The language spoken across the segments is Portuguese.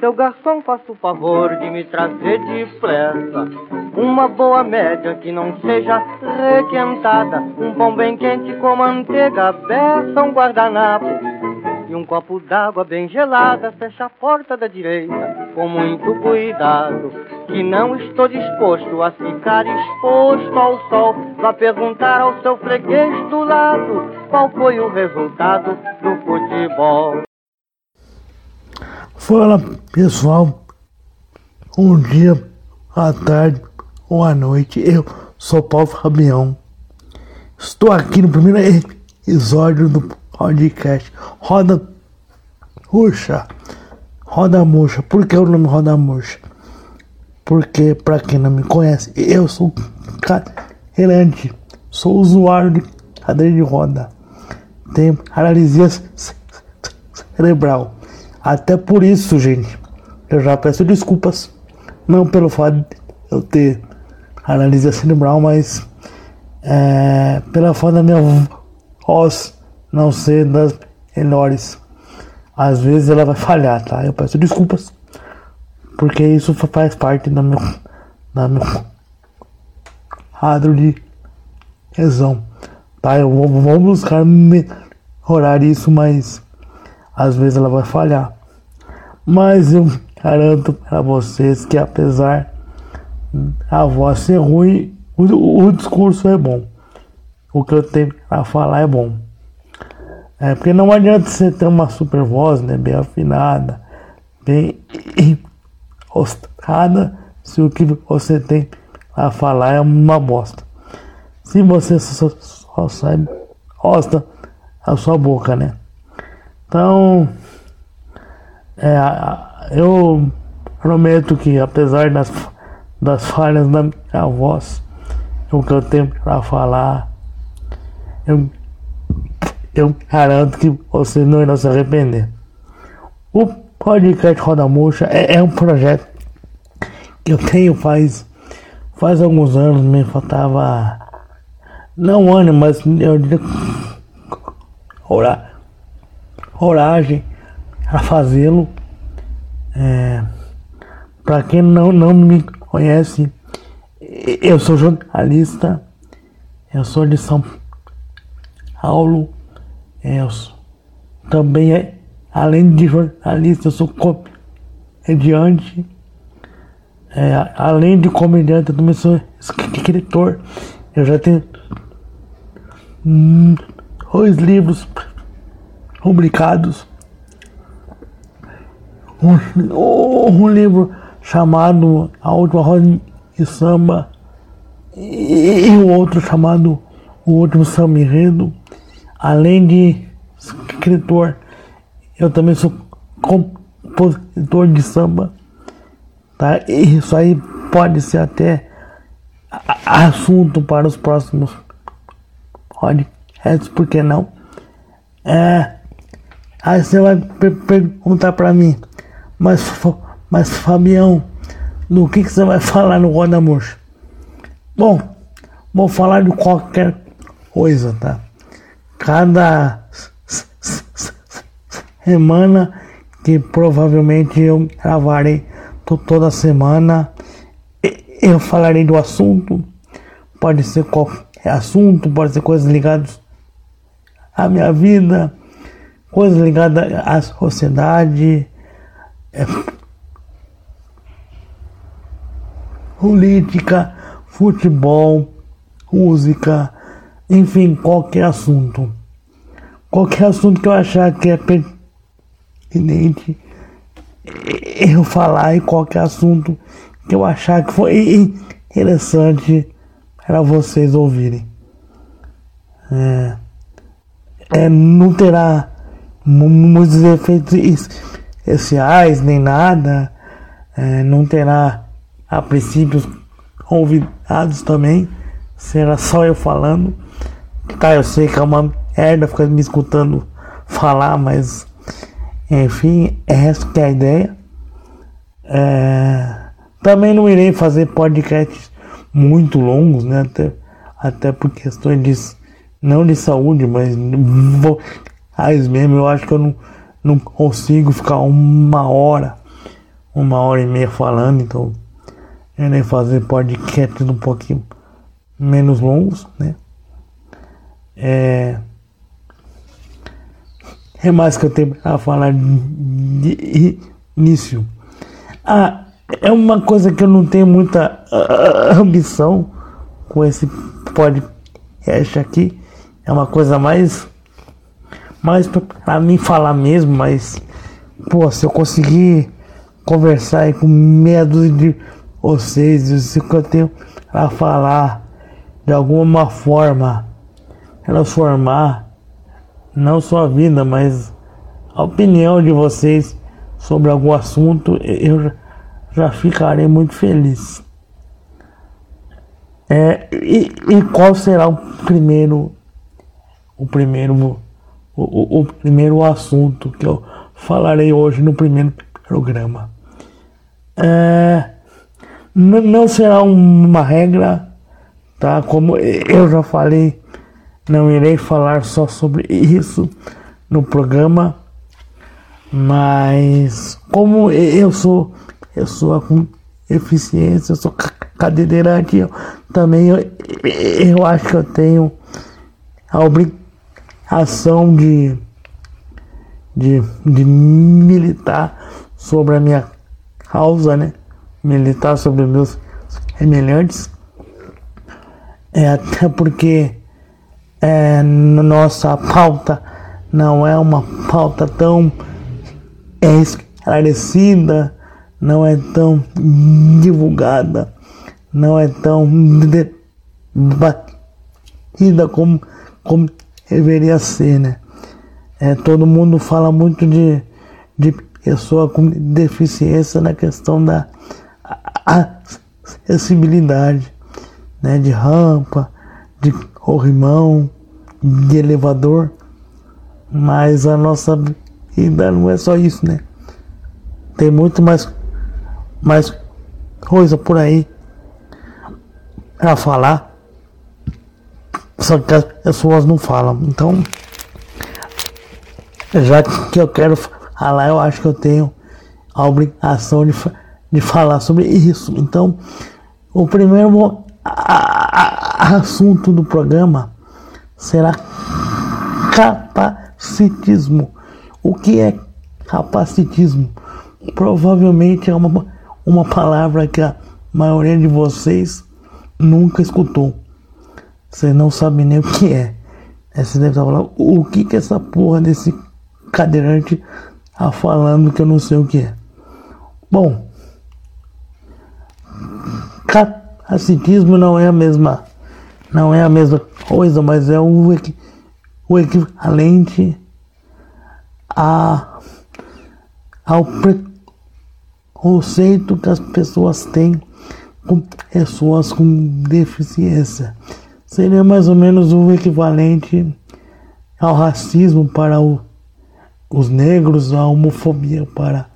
Seu garçom, faça o favor de me trazer depressa uma boa média que não seja requentada, um pão bem quente com manteiga, beça, um guardanapo e um copo d'água bem gelada. Fecha a porta da direita com muito cuidado, que não estou disposto a ficar exposto ao sol. Vá perguntar ao seu freguês do lado qual foi o resultado do futebol. Fala pessoal, um dia à tarde ou à noite, eu sou Paulo Fabião. Estou aqui no primeiro episódio do podcast Roda Murcha. Roda Murcha. Por que o nome Roda Murcha? Porque, para quem não me conhece, eu sou cadeirante, sou usuário de cadeira de roda, tenho paralisia cerebral. Até por isso, gente, eu já peço desculpas. Não pelo fato de eu ter paralisia cerebral, mas é, pela falta da minha voz não ser das melhores. Às vezes ela vai falhar, tá? Eu peço desculpas, porque isso faz parte da meu, da meu quadro de lesão, tá? Eu vou, vou buscar melhorar isso, mas às vezes ela vai falhar. Mas eu garanto para vocês que apesar da voz ser ruim, o, o discurso é bom. O que eu tenho a falar é bom. É porque não adianta você ter uma super voz, né, bem afinada, bem ostada, se o que você tem a falar é uma bosta. Se você só, só sabe, osta a sua boca, né? Então, é, eu prometo que apesar das, das falhas da minha voz, o que eu tenho para falar, eu, eu garanto que você não irá se arrepender. O podcast Roda Murcha é, é um projeto que eu tenho faz, faz alguns anos, me faltava não um ano, mas eu diria coragem a fazê-lo. É, Para quem não, não me conhece, eu sou jornalista, eu sou de São Paulo, eu sou, também, é, além de jornalista, eu sou comediante, é, além de comediante, eu também sou escritor, eu já tenho dois livros publicados. Um, um livro chamado A Última Roda de Samba e, um outro chamado O Último Samba Enredo. Além de escritor, eu também sou compositor de samba. Tá? E isso aí pode ser até assunto para os próximos podcasts, por que não? É, aí você vai perguntar para mim, mas, mas Fabião, do que, que você vai falar no Roda Murcha? Bom, vou falar de qualquer coisa, tá? Cada semana que provavelmente eu gravarei toda semana, eu falarei do assunto, pode ser qualquer assunto, pode ser coisas ligadas a minha vida, coisas ligadas à sociedade, é, política, futebol, música, enfim, qualquer assunto. Qualquer assunto que eu achar que é pertinente eu falar e qualquer assunto que eu achar que foi interessante para vocês ouvirem. É é, não terá muitos efeitos especiais nem nada, é, não terá a princípio convidados também, será só eu falando. Tá, eu sei que é uma merda ficar me escutando falar, mas enfim, é essa que é a ideia. É, também não irei fazer podcasts muito longos, né? Até, até por questões de não de saúde, mas vocais mesmo, eu acho que eu não, não consigo ficar uma hora uma hora e meia falando, então eu nem fazer podcasts um pouquinho menos longos, né? É, é mais que eu tenho a falar de início. Ah, é uma coisa que eu não tenho muita uh, ambição com esse podcast aqui. É uma coisa mais mais para mim falar mesmo, mas pô, se eu conseguir conversar aí com meia dúzia de vocês, isso que eu tenho a falar de alguma forma transformar não só a vida, mas a opinião de vocês sobre algum assunto, eu já ficarei muito feliz. É, e, e, qual será o primeiro, o primeiro, o, o, primeiro assunto que eu falarei hoje no primeiro programa? É, não será uma regra, tá? Como eu já falei, não irei falar só sobre isso no programa, mas como eu sou eu sou com eficiência, eu sou cadeirante, eu, também eu, eu acho que eu tenho a obrigação de, de, de militar sobre a minha causa, né? Militar sobre meus semelhantes. É até porque é, nossa pauta não é uma pauta tão esclarecida, não é tão divulgada, não é tão debatida como, como deveria ser, né? É, todo mundo fala muito de, de pessoa com deficiência na questão da acessibilidade, né? De rampa, de corrimão, de elevador, mas a nossa vida não é só isso, né? Tem muito mais, mais coisa por aí a falar, só que as pessoas não falam. Então, já que eu quero falar, eu acho que eu tenho a obrigação de, de falar sobre isso. Então, o primeiro assunto do programa será capacitismo. O que é capacitismo? Provavelmente é uma, uma palavra que a maioria de vocês nunca escutou. Você não sabe nem o que é. Aí você deve estar falando, o que que é essa porra desse cadeirante tá falando que eu não sei o que é. Bom, capacitismo não é a mesma não é a mesma coisa, mas é o, o equivalente a, ao preconceito que as pessoas têm com pessoas com deficiência. Seria mais ou menos o equivalente ao racismo para o, os negros, a homofobia para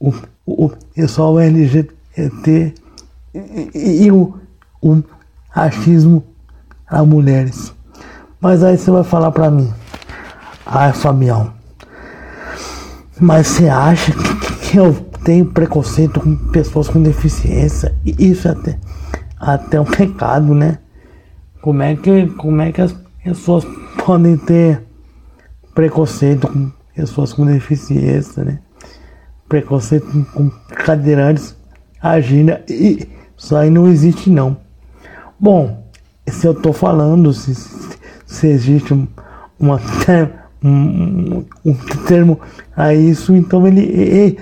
o, o pessoal LGBT e, e, e o, o racismo a mulheres. Mas aí você vai falar para mim, ai Fabião, mas você acha que, que eu tenho preconceito com pessoas com deficiência? Isso é até, até um pecado, né? Como é que, como é que as pessoas podem ter preconceito com pessoas com deficiência, né? Preconceito com, cadeirantes agindo e isso aí não existe não. Bom, se eu estou falando, se, se existe um, uma, um, um termo a isso, então ele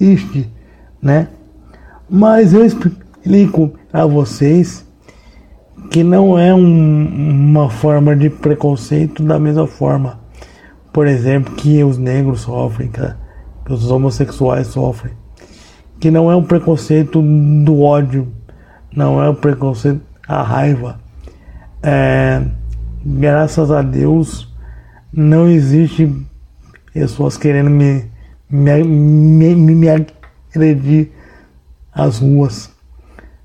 existe, né? Mas eu explico a vocês que não é um, uma forma de preconceito da mesma forma, por exemplo, que os negros sofrem, que os homossexuais sofrem, que não é um preconceito do ódio, não é um preconceito da raiva, é, graças a Deus, não existe pessoas querendo me, me, me, me agredir às ruas,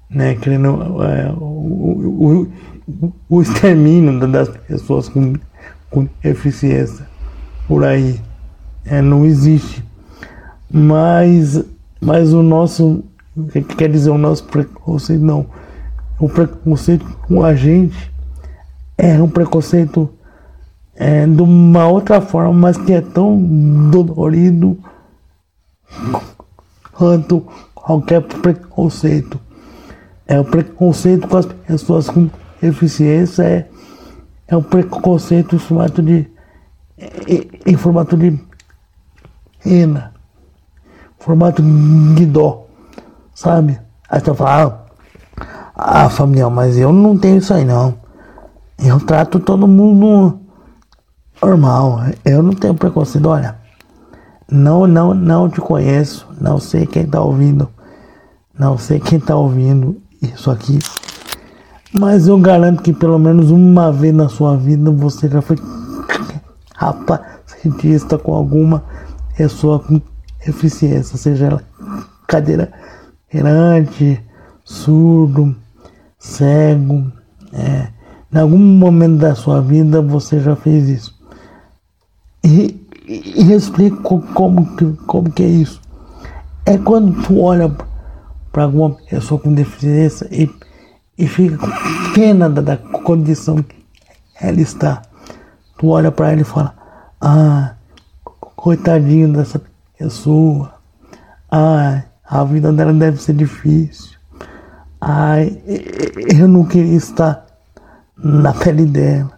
né? Querendo é, o, o, o, extermínio das pessoas com, com deficiência por aí. É, não existe. Mas Mas o nosso, quer dizer o nosso preconceito? Não. O preconceito com a gente é um preconceito é, de uma outra forma, mas que é tão dolorido quanto qualquer preconceito. É o preconceito com as pessoas com deficiência, é, é o preconceito em formato de em formato de rena, formato de dó, sabe? Aí você fala, ah, ah, família, mas eu não tenho isso aí não. Eu trato todo mundo normal. Eu não tenho preconceito. Olha, não, não, não te conheço. Não sei quem tá ouvindo. Não sei quem tá ouvindo isso aqui. Mas eu garanto que pelo menos uma vez na sua vida você já foi capacitista com alguma pessoa com deficiência, seja ela cadeira errante, surdo, cego. É, em algum momento da sua vida você já fez isso. E, e, e explico como, como que é isso. É quando tu olha para alguma pessoa com deficiência e, e fica com pena da, da condição que ela está. Tu olha para ela e fala, ah, coitadinho dessa pessoa. Ai, a vida dela deve ser difícil. Ai, eu não queria estar na pele dela.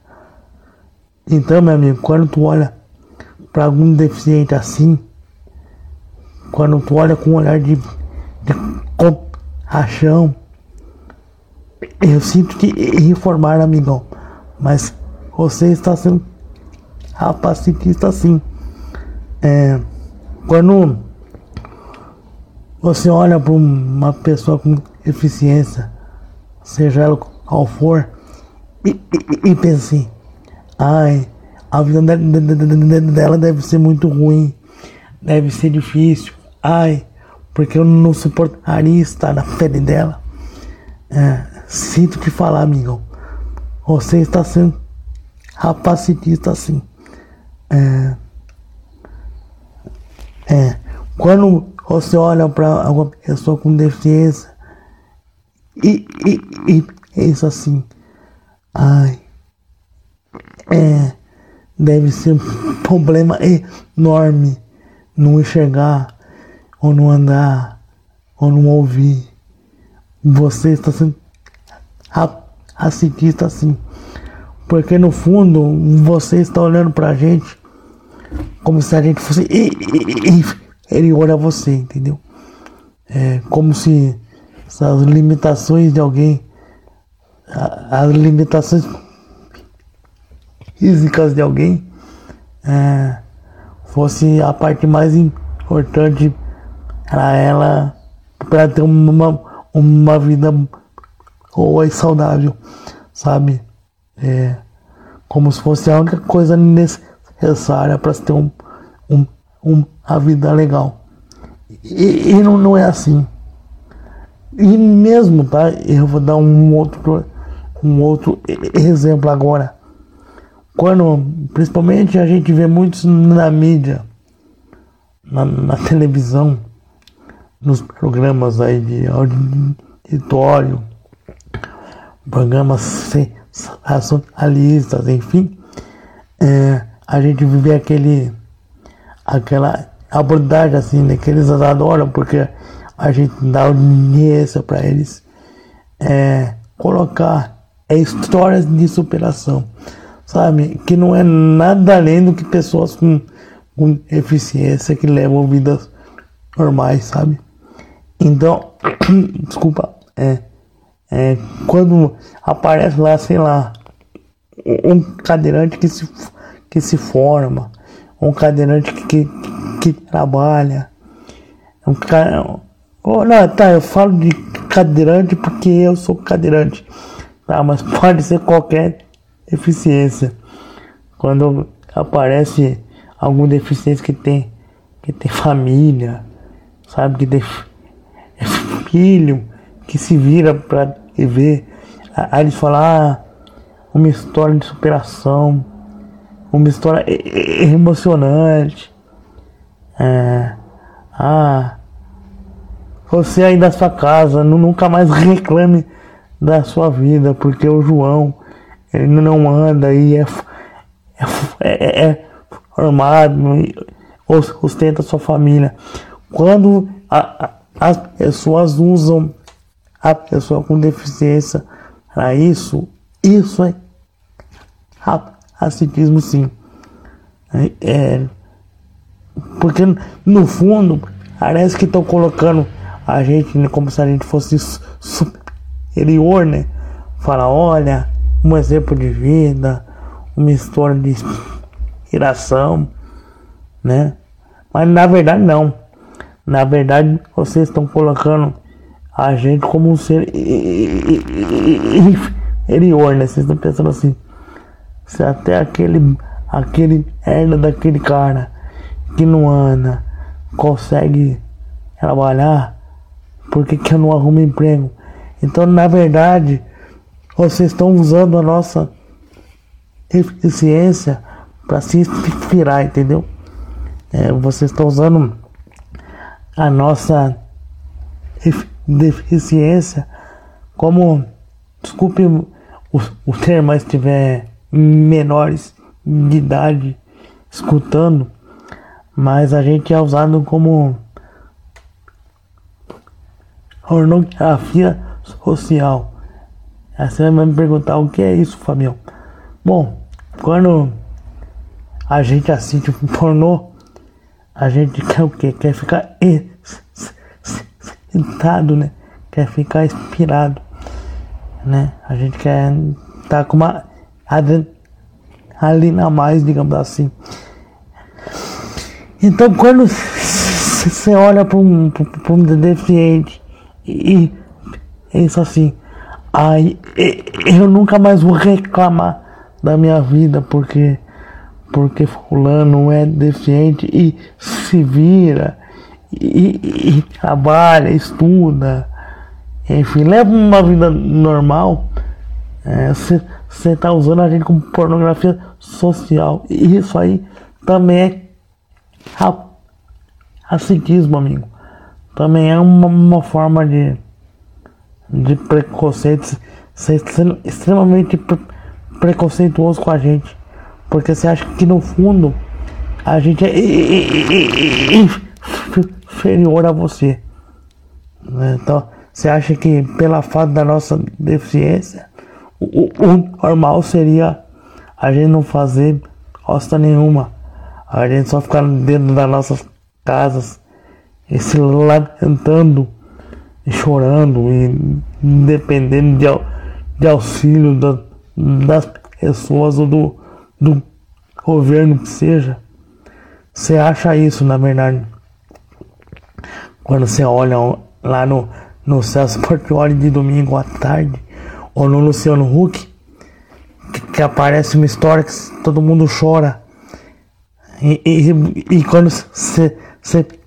Então, meu amigo, quando tu olha para algum deficiente assim, quando tu olha com um olhar de compaixão, eu sinto te informar, amigão, mas você está sendo rapacitista assim. É, quando você olha para uma pessoa com deficiência, seja ela qual for, e, e, e pensa assim, ai, a vida dela deve ser muito ruim, deve ser difícil. Ai, porque eu não suportaria estar na pele dela. É, sinto te falar, amigo. Você está sendo rapacitista assim. É, é, quando você olha para alguma pessoa com deficiência e, e, e pensa assim, ai, é, deve ser um problema enorme não enxergar, ou não andar, ou não ouvir. Você está sendo assistista assim. Porque no fundo você está olhando pra gente como se a gente fosse inferior a você, entendeu? É como se as limitações de alguém, as limitações físicas de alguém é, fosse a parte mais importante para ela para ter uma, uma vida boa e saudável, sabe? É, como se fosse a única coisa necessária para ter um, um, um, uma vida legal. E, e não, não é assim. E mesmo, tá? Eu vou dar um outro, um outro exemplo agora quando principalmente a gente vê muitos na mídia, na, na televisão, nos programas aí de auditório, programas sensacionalistas, enfim, é, a gente vê aquele, aquela abordagem assim, né, que eles adoram porque a gente dá audiência para eles é, colocar é, histórias de superação sabe? Que não é nada além do que pessoas com, com eficiência que levam vidas normais, sabe? Então, desculpa, é, é, quando aparece lá, sei lá, um cadeirante que se, que se forma, um cadeirante que, que, que trabalha, um cara. Oh, não, tá, eu falo de cadeirante porque eu sou cadeirante, tá? Mas pode ser qualquer deficiência. Quando aparece algum deficiente que tem, que tem família, sabe, que tem filho, que se vira para ver, aí eles falam, ah, uma história de superação, uma história emocionante. É, ah, você aí da sua casa, nunca mais reclame da sua vida, porque o João, ele não anda aí, é, é, é, é formado, ostenta sua família. Quando a, as pessoas usam a pessoa com deficiência para isso, isso é racismo sim. É, é, porque no fundo parece que estão colocando a gente né, como se a gente fosse superior, né? Fala, olha, um exemplo de vida, uma história de inspiração, né? Mas na verdade não. Na verdade vocês estão colocando a gente como um ser inferior, né? Vocês estão pensando assim, se até aquele aquele herda daquele cara que não anda consegue trabalhar, por que, que eu não arrumo emprego? Então, na verdade, vocês estão usando a nossa eficiência para se inspirar, entendeu? É, vocês estão usando a nossa deficiência como, desculpe o, o termo, mas tiver menores de idade escutando, mas a gente é usado como pornografia social. Aí você vai me perguntar o que é isso, Fabião. Bom, quando a gente assiste pornô, a gente quer o quê? Quer ficar excitado, né? Quer ficar inspirado, né? A gente quer estar tá com uma adrenalina a mais, digamos assim. Então, quando você olha para um, um deficiente e isso assim, aí eu nunca mais vou reclamar da minha vida porque porque fulano é deficiente e se vira e, e trabalha, estuda, enfim, leva uma vida normal. Você é, está usando a gente como pornografia social. E isso aí também é racismo, amigo. Também é uma, uma forma de, de preconceito. Ser extremamente pre preconceituoso com a gente. Porque você acha que no fundo a gente é inferior a você. Então, você acha que pela falta da nossa deficiência, o, o normal seria a gente não fazer costa nenhuma. A gente só ficar dentro das nossas casas e se lamentando e chorando e dependendo de, de auxílio da, das pessoas ou do, do governo que seja. Você acha isso na verdade? Quando você olha lá no, no Celso Portioli de domingo à tarde, ou no Luciano Huck, que, que aparece uma história que todo mundo chora e, e, e quando você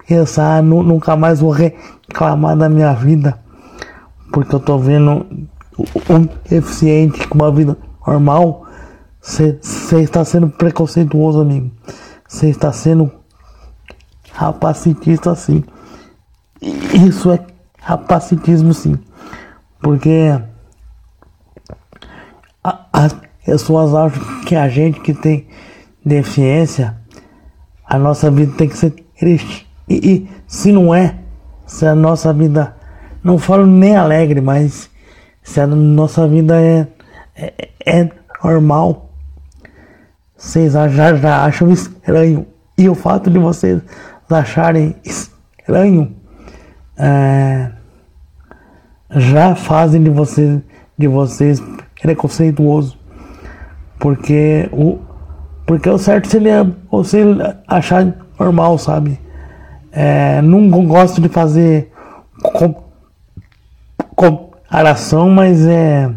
pensar, ah, nunca mais vou reclamar da minha vida, porque eu tô vendo um deficiente com uma vida normal, você está sendo preconceituoso, amigo. Você está sendo rapacitista, sim. Isso é rapacitismo, sim. Porque as pessoas acham que a gente que tem deficiência a nossa vida tem que ser triste. E, e se não é, se a nossa vida, não falo nem alegre, mas se a nossa vida é, é, é normal, vocês já, já acham estranho. E o fato de vocês acharem estranho é, já fazem de vocês, de vocês preconceituoso. Porque o, porque o certo seria você achar normal, sabe? É, não gosto de fazer comparação, mas é.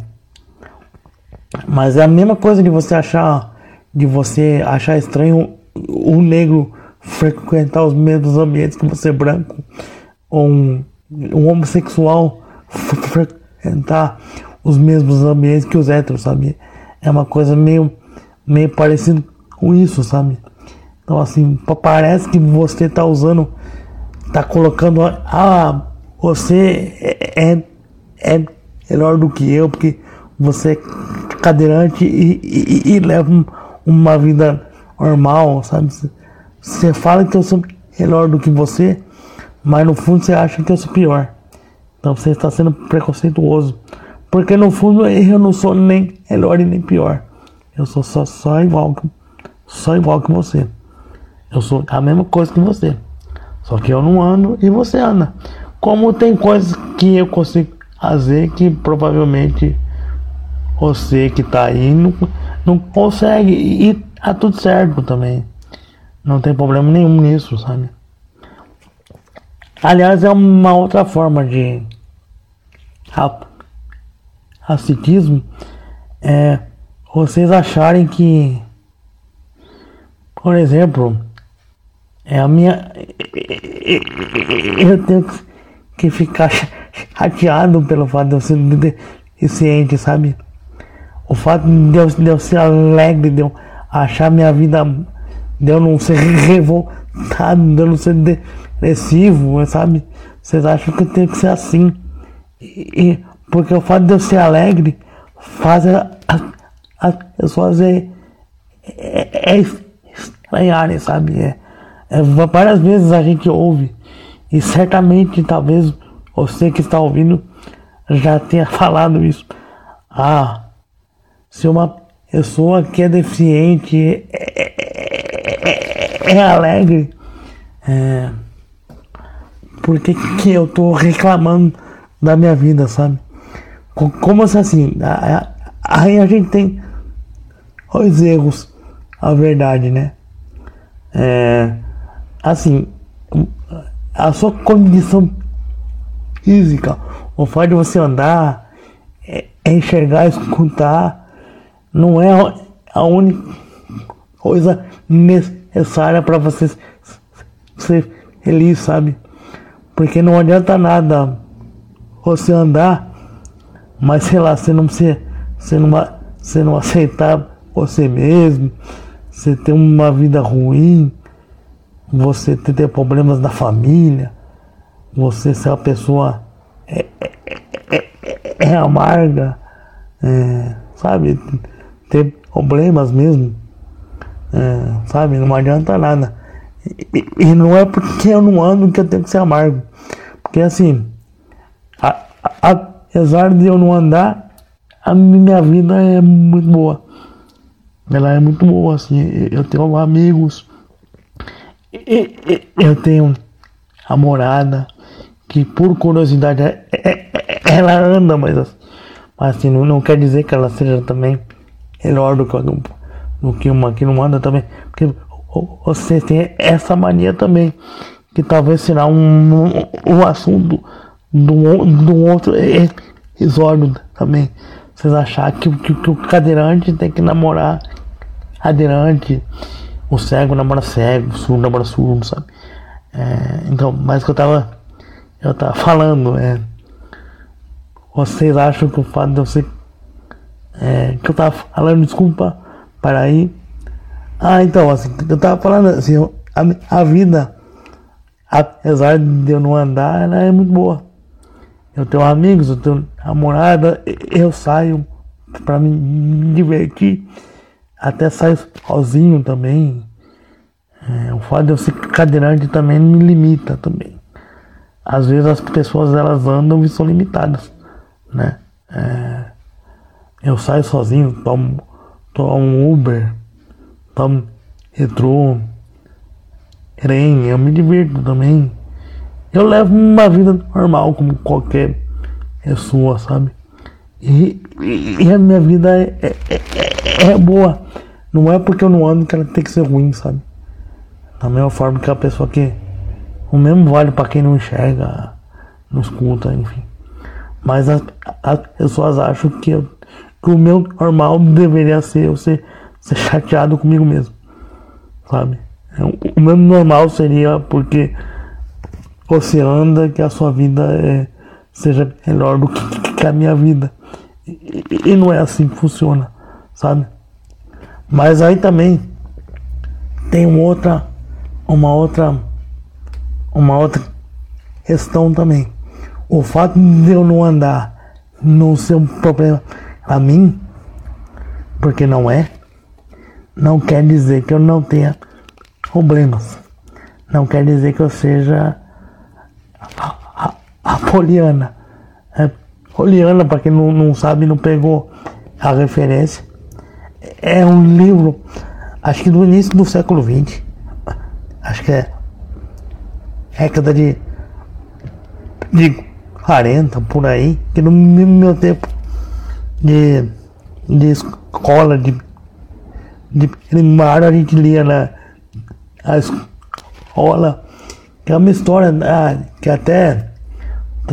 Mas é a mesma coisa de você achar. De você achar estranho o negro frequentar os mesmos ambientes que você branco. Ou um, um homossexual frequentar os mesmos ambientes que os héteros, sabe? É uma coisa meio, meio parecida com isso, sabe? Então assim, parece que você tá usando, tá colocando a, você é, é, é melhor do que eu, porque você é cadeirante e, e, e leva uma vida normal, sabe? Você fala que eu sou melhor do que você, mas no fundo você acha que eu sou pior. Então você está sendo preconceituoso. Porque no fundo eu não sou nem melhor e nem pior. Eu sou só, só igual só igual que você. Eu sou a mesma coisa que você. Só que eu não ando e você anda. Como tem coisas que eu consigo fazer que provavelmente você que está aí não, não consegue. E tá tudo certo também. Não tem problema nenhum nisso, sabe? Aliás, é uma outra forma de racitismo. É vocês acharem que, por exemplo, é a minha. Eu tenho que ficar chateado pelo fato de eu ser deficiente, sabe? O fato de eu, de eu ser alegre, de eu achar minha vida, de eu não ser revoltado, de eu não ser depressivo, sabe? Vocês acham que tenho que ser assim. E, porque o fato de eu ser alegre faz as, as pessoas é, é, é estranharem, sabe? É, é, várias vezes a gente ouve, e certamente talvez você que está ouvindo já tenha falado isso. Ah, se uma pessoa que é deficiente é, é, é alegre, é, por que, que eu estou reclamando da minha vida, sabe? Como se assim, aí a gente tem dois erros, a verdade, né? É, assim, a sua condição física, o fato de você andar, é, é enxergar, escutar, não é a única coisa necessária para você ser feliz, sabe? Porque não adianta nada você andar, mas sei lá, você não, você, você não, você não aceitar você mesmo, você ter uma vida ruim, você ter problemas na família, você ser uma pessoa é, é, é, é amarga, sabe? Ter problemas mesmo, sabe? Não adianta nada. E, e, não é porque eu não ando que eu tenho que ser amargo. Porque assim, a, a, apesar de eu não andar, a minha vida é muito boa. Ela é muito boa, assim. Eu tenho amigos eu tenho a morada que por curiosidade é, é, é, ela anda, mas, mas assim, não, não quer dizer que ela seja também melhor do que, do que uma que não anda também. Porque você tem essa mania também, que talvez será um, um, assunto de um outro episódio também. Vocês achar que, que, que o cadeirante tem que namorar cadeirante o cego namora cego, o surdo namora surdo, sabe? É, então, mas o que eu tava, eu tava falando é. Vocês acham que o fato de eu ser. É, que eu tava falando, desculpa, para aí. Ah, então, assim, eu tava falando assim, a, a vida, apesar de eu não andar, ela é muito boa. Eu tenho amigos, eu tenho namorada, eu saio para me divertir até saio sozinho também. É, o fato de eu ser cadeirante também me limita também. Às vezes as pessoas elas andam e são limitadas, né? É, eu saio sozinho, tomo, tomo um Uber, tomo retrô, trem, eu me divirto também. Eu levo uma vida normal como qualquer pessoa, sabe? E, e a minha vida é, é, é, é, boa. Não é porque eu não ando que ela tem que ser ruim, sabe? Da mesma forma que a pessoa que. O mesmo vale para quem não enxerga, não escuta, enfim. Mas as, as pessoas acham que, eu, que o meu normal deveria ser eu ser, ser chateado comigo mesmo. Sabe? O meu normal seria porque você anda que a sua vida é, seja melhor do que, que a minha vida. E, e não é assim que funciona, sabe? Mas aí também tem uma outra, uma outra, uma outra questão também. o fato de eu não andar não ser um problema para mim, porque não é, não quer dizer que eu não tenha problemas. Não quer dizer que eu seja a, a, a Poliana. É, Poliana, para quem não, não sabe, não pegou a referência, é um livro, acho que do início do século XX. Acho que é década de, de 40, por aí, que no meu tempo de, de escola, de, de primário, a gente lia na a escola, que é uma história ah, que até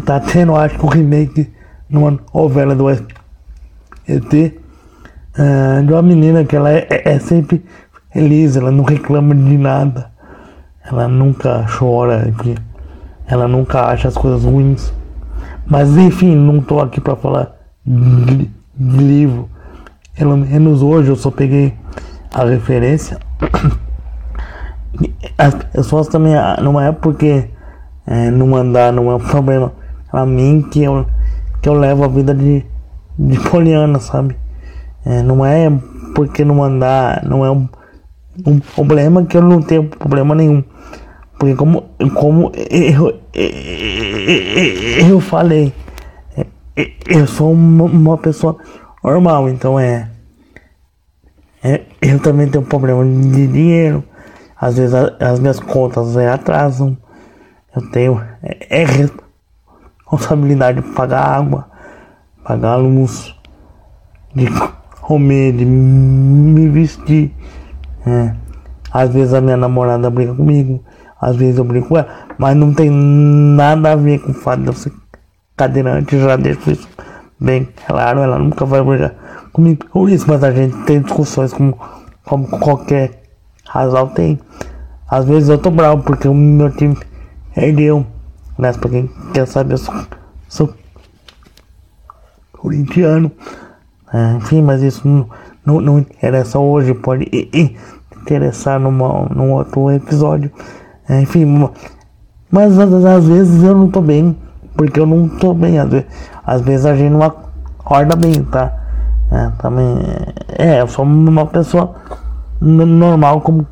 tá tendo, acho que um remake numa novela do ET, ah, de uma menina que ela é, é, é sempre feliz, ela não reclama de nada, ela nunca chora, ela nunca acha as coisas ruins. Mas enfim, não estou aqui para falar de, de, livro. Pelo menos hoje eu só peguei a referência. As pessoas também, ah, não é porque é, não mandar não é um problema para mim que eu, que eu levo a vida de, de poliana, sabe? É, não é porque não mandar, não é um, um problema que eu não tenho problema nenhum. Porque como, como eu, eu, eu falei, eu sou uma, pessoa normal, então é, é, Eu também tenho problema de dinheiro. Às vezes as minhas contas é, atrasam. Eu tenho é, é responsabilidade de pagar água, pagar luz, de comer, de me vestir. É. Às vezes a minha namorada briga comigo, às vezes eu brinco com ela, mas não tem nada a ver com o fato de eu ser cadeirante, já deixo isso bem claro, ela nunca vai brigar comigo por isso, mas a gente tem discussões como, como qualquer casal tem. Às vezes eu tô bravo porque o meu time perdeu, né? Pra quem quer saber, eu sou, sou corintiano. É, enfim, mas isso não, não, não interessa hoje, pode interessar numa, num outro episódio. É, enfim, mas às vezes eu não tô bem, porque eu não tô bem. Às às vezes a gente não acorda bem, tá? É, também, é, eu sou uma pessoa normal como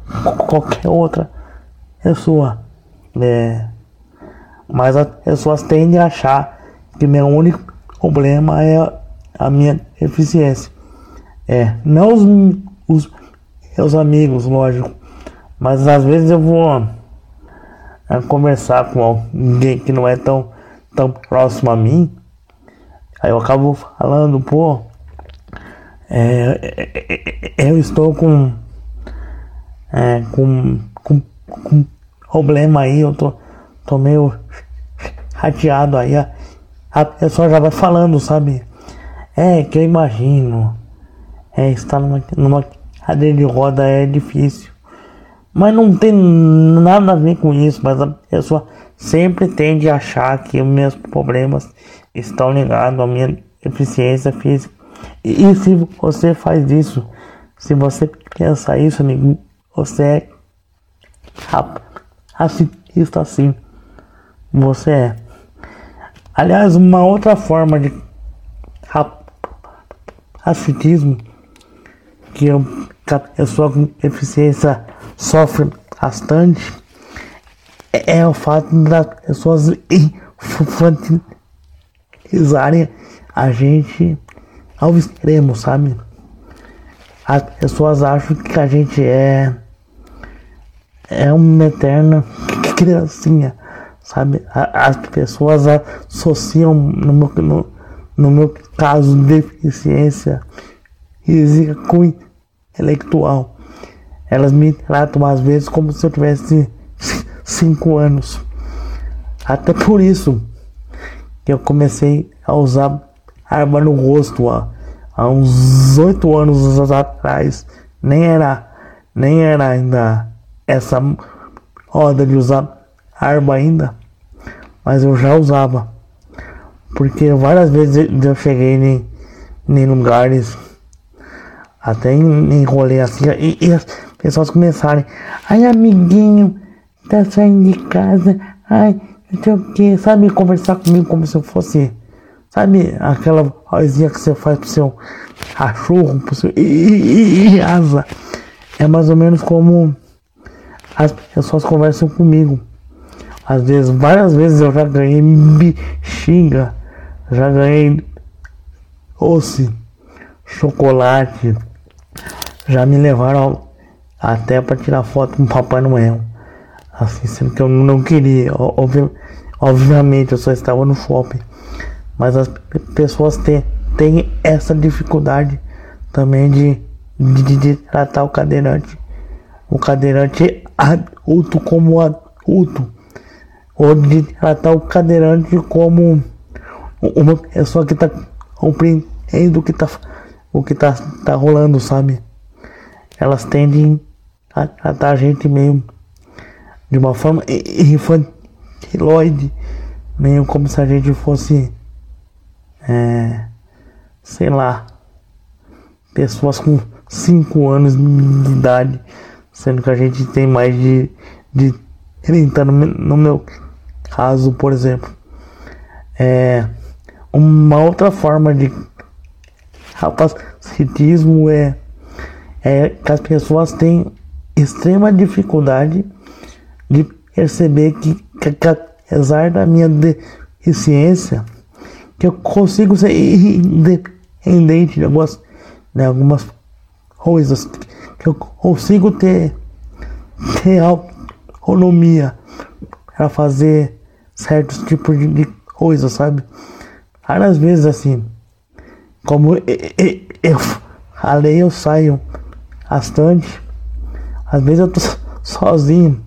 qualquer outra pessoa. É, mas as pessoas tendem a achar que meu único problema é a minha eficiência. É, não os, os meus amigos, lógico, mas às vezes eu vou a conversar com alguém que não é tão, tão próximo a mim, aí eu acabo falando, pô, é, é, é eu estou com, é, com, com, com problema aí, eu tô, tô meio chateado aí, a, a pessoa já vai falando, sabe? É que eu imagino, é, estar numa, numa cadeira de roda é difícil. Mas não tem nada a ver com isso, mas a pessoa sempre tende a achar que os meus problemas estão ligados à minha deficiência física. E, se você faz isso, se você pensa isso, amigo, você é racista assim. Você é. Aliás, uma outra forma de racismo que a pessoa com deficiência sofre bastante é, é o fato das pessoas infantilizarem a gente ao extremo, sabe? As pessoas acham que a gente é é uma eterna criancinha, sabe? As pessoas associam, no meu, no, no meu caso, deficiência física com intelectual. Elas me tratam às vezes como se eu tivesse cinco anos. Até por isso que eu comecei a usar arma no rosto há, há uns oito anos atrás. Nem era, nem era ainda essa moda de usar arma ainda, mas eu já usava. Porque várias vezes eu cheguei em, em lugares, até em, em rolê assim, e, e pessoas começarem, ai amiguinho, tá saindo de casa, ai, tinha que, sabe, conversar comigo como se eu fosse, sabe, aquela vozinha que você faz pro seu cachorro, pro seu asa. É mais ou menos como as pessoas conversam comigo. Às vezes, várias vezes eu já ganhei bexiga, já ganhei doce, chocolate, já me levaram até para tirar foto com o Papai Noel. Assim, sendo que eu não queria. Obvi obviamente, eu só estava no shopping. Mas as pessoas têm, têm essa dificuldade também de, de, de tratar o cadeirante. O cadeirante adulto como adulto. Ou de tratar o cadeirante como uma pessoa que está compreendendo o que está o que tá, tá rolando, sabe? Elas tendem a tratar a gente meio de uma forma infantiloide, meio como se a gente fosse, é, sei lá, pessoas com 5 anos de idade, sendo que a gente tem mais de, de 30 no, no meu caso, por exemplo. É, uma outra forma de capacitismo é, é que as pessoas têm extrema dificuldade de perceber que, que, apesar da minha deficiência, que eu consigo ser independente de algumas, de algumas coisas, que eu consigo ter, ter autonomia para fazer certos tipos de, de coisas, sabe? Várias vezes assim, como eu, eu falei, eu saio bastante, às vezes eu tô sozinho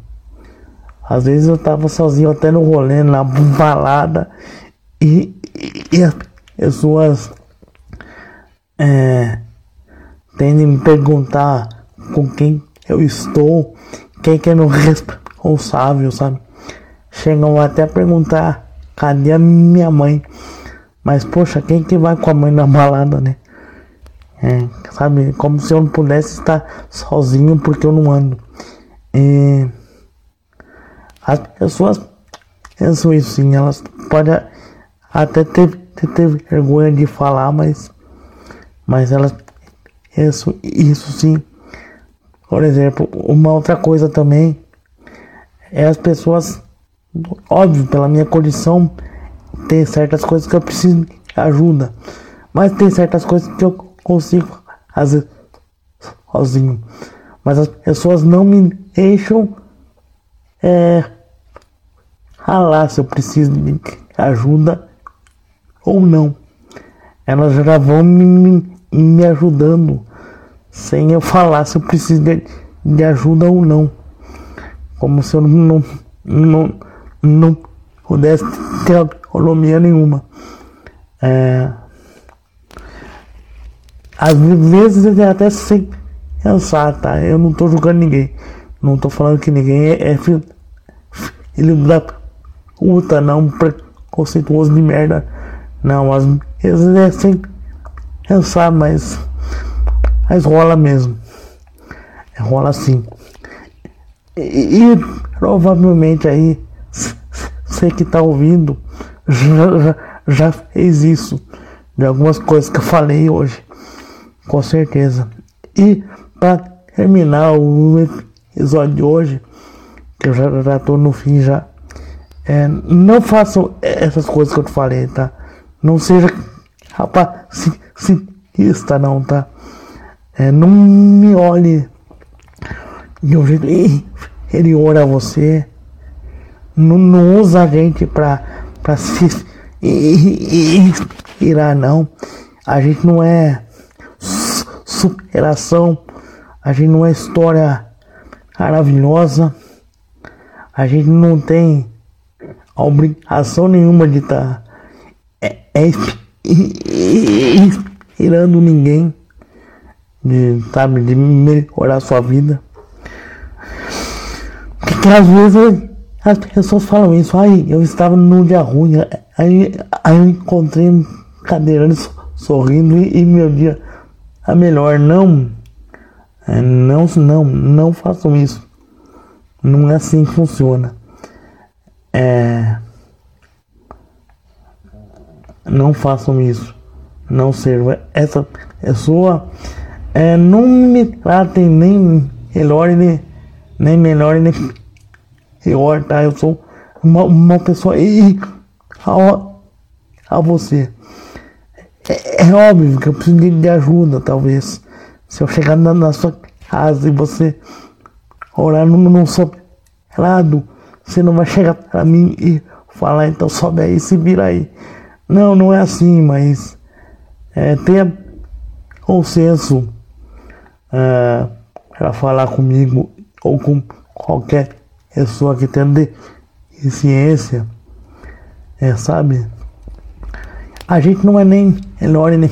às vezes eu tava sozinho até no rolê, na balada, e, e, e as pessoas é, tendem a me perguntar com quem eu estou, quem que é meu responsável, sabe? Chegam até a perguntar, cadê a minha mãe? Mas poxa, quem que vai com a mãe na balada, né? É, sabe, como se eu não pudesse estar sozinho porque eu não ando. É, as pessoas pensam isso sim, elas podem até ter, ter vergonha de falar, mas, mas elas isso, isso sim. Por exemplo, uma outra coisa também é as pessoas, óbvio, pela minha condição, tem certas coisas que eu preciso de ajuda, mas tem certas coisas que eu consigo fazer sozinho. Mas as pessoas não me deixam é, ralar se eu preciso de ajuda ou não. Elas já vão me, me ajudando sem eu falar se eu preciso de, de ajuda ou não. Como se eu não, não, não pudesse ter autonomia nenhuma. É, às vezes eu até sei pensar, tá? Eu não tô julgando ninguém. Não tô falando que ninguém é, é filho, filho da puta, não preconceituoso de merda. Não, às vezes é sem pensar, mas, mas rola mesmo. É, rola assim. E, e, provavelmente aí você que tá ouvindo já, já, já fez isso de algumas coisas que eu falei hoje. Com certeza. E para terminar o episódio de hoje, que eu já, já tô no fim já. É, não façam essas coisas que eu te falei, tá? Não seja capacitista não, tá? É, não me olhe de um jeito inferior a você. Não, não usa a gente pra, pra se inspirar, não. A gente não é superação. A gente não é história maravilhosa. A gente não tem obrigação nenhuma de estar tá, é, inspirando ninguém, de, sabe, de melhorar a sua vida. Porque às vezes as pessoas falam isso, aí eu estava num dia ruim, aí, aí eu encontrei um cadeirante sorrindo e, e meu dia é melhor. Não, é, não, não, não façam isso. Não é assim que funciona. É, Não façam isso. Não sejam essa pessoa. É, não me tratem nem melhor nem, nem melhor nem pior, tá? Eu sou uma, uma pessoa e a, a você. É, é, óbvio que eu preciso de, de, ajuda, talvez. Se eu chegar na, na sua casa e você orar no, no lado, você não vai chegar para mim e falar, então sobe aí, se vira aí. Não, não é assim, mas é, tenha senso é, para falar comigo ou com qualquer pessoa que tenha deficiência, é, sabe? A gente não é nem melhor nem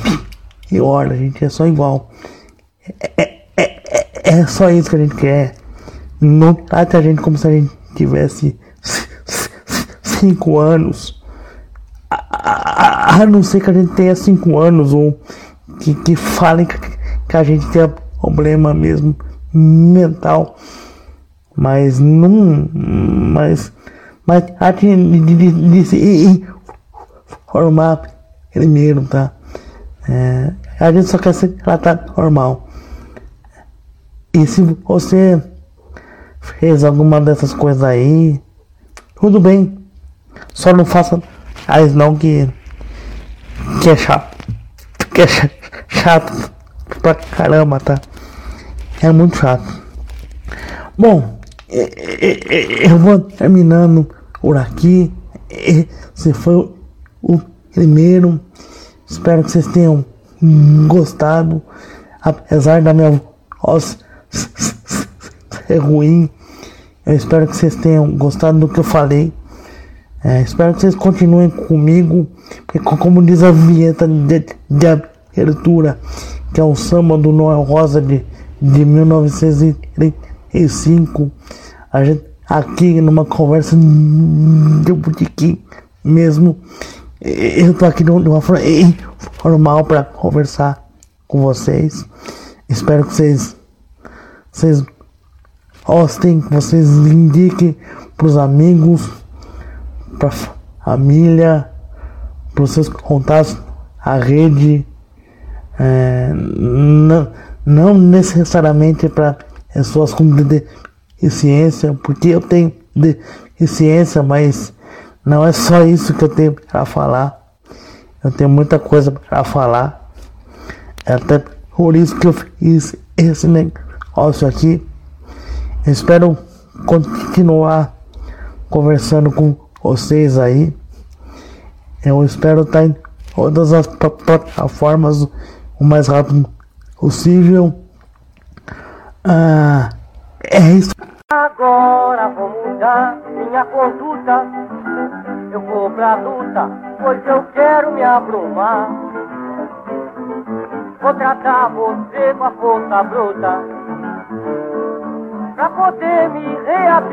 pior, a gente é só igual. É, é, é, é só isso que a gente quer. Não trate a gente como se a gente tivesse cinco anos. A, a, a, não ser que a gente tenha cinco anos ou que, que falem que, que a gente tem problema mesmo mental. Mas não. Mas. Mas a gente de, se informar primeiro, tá? É, a gente só quer ser tratado normal. E se você fez alguma dessas coisas aí, tudo bem. Só não faça as não que, que é chato. Que é chato pra caramba, tá? É muito chato. Bom, eu vou terminando por aqui. Esse foi o primeiro. Espero que vocês tenham gostado. Apesar da minha voz ser ruim. Eu espero que vocês tenham gostado do que eu falei. É, espero que vocês continuem comigo, porque como diz a vinheta de, de abertura, que é o samba do Noel Rosa de, de 1935, a gente aqui numa conversa de botiquim mesmo, eu tô aqui de uma forma informal para conversar com vocês. Espero que vocês, vocês gostem, que vocês indiquem para os amigos para família, para os seus contatos, a rede, é, não, não necessariamente para pessoas com deficiência, porque eu tenho deficiência, mas não é só isso que eu tenho para falar. Eu tenho muita coisa para falar. É até por isso que eu fiz esse negócio aqui. Espero continuar conversando com vocês aí. Eu espero estar em todas as plataformas o mais rápido possível. Ah, é isso. Agora vou mudar minha conduta. Eu vou pra luta, pois eu quero me abrumar. Vou tratar você com a força bruta. Pra poder me reabrir.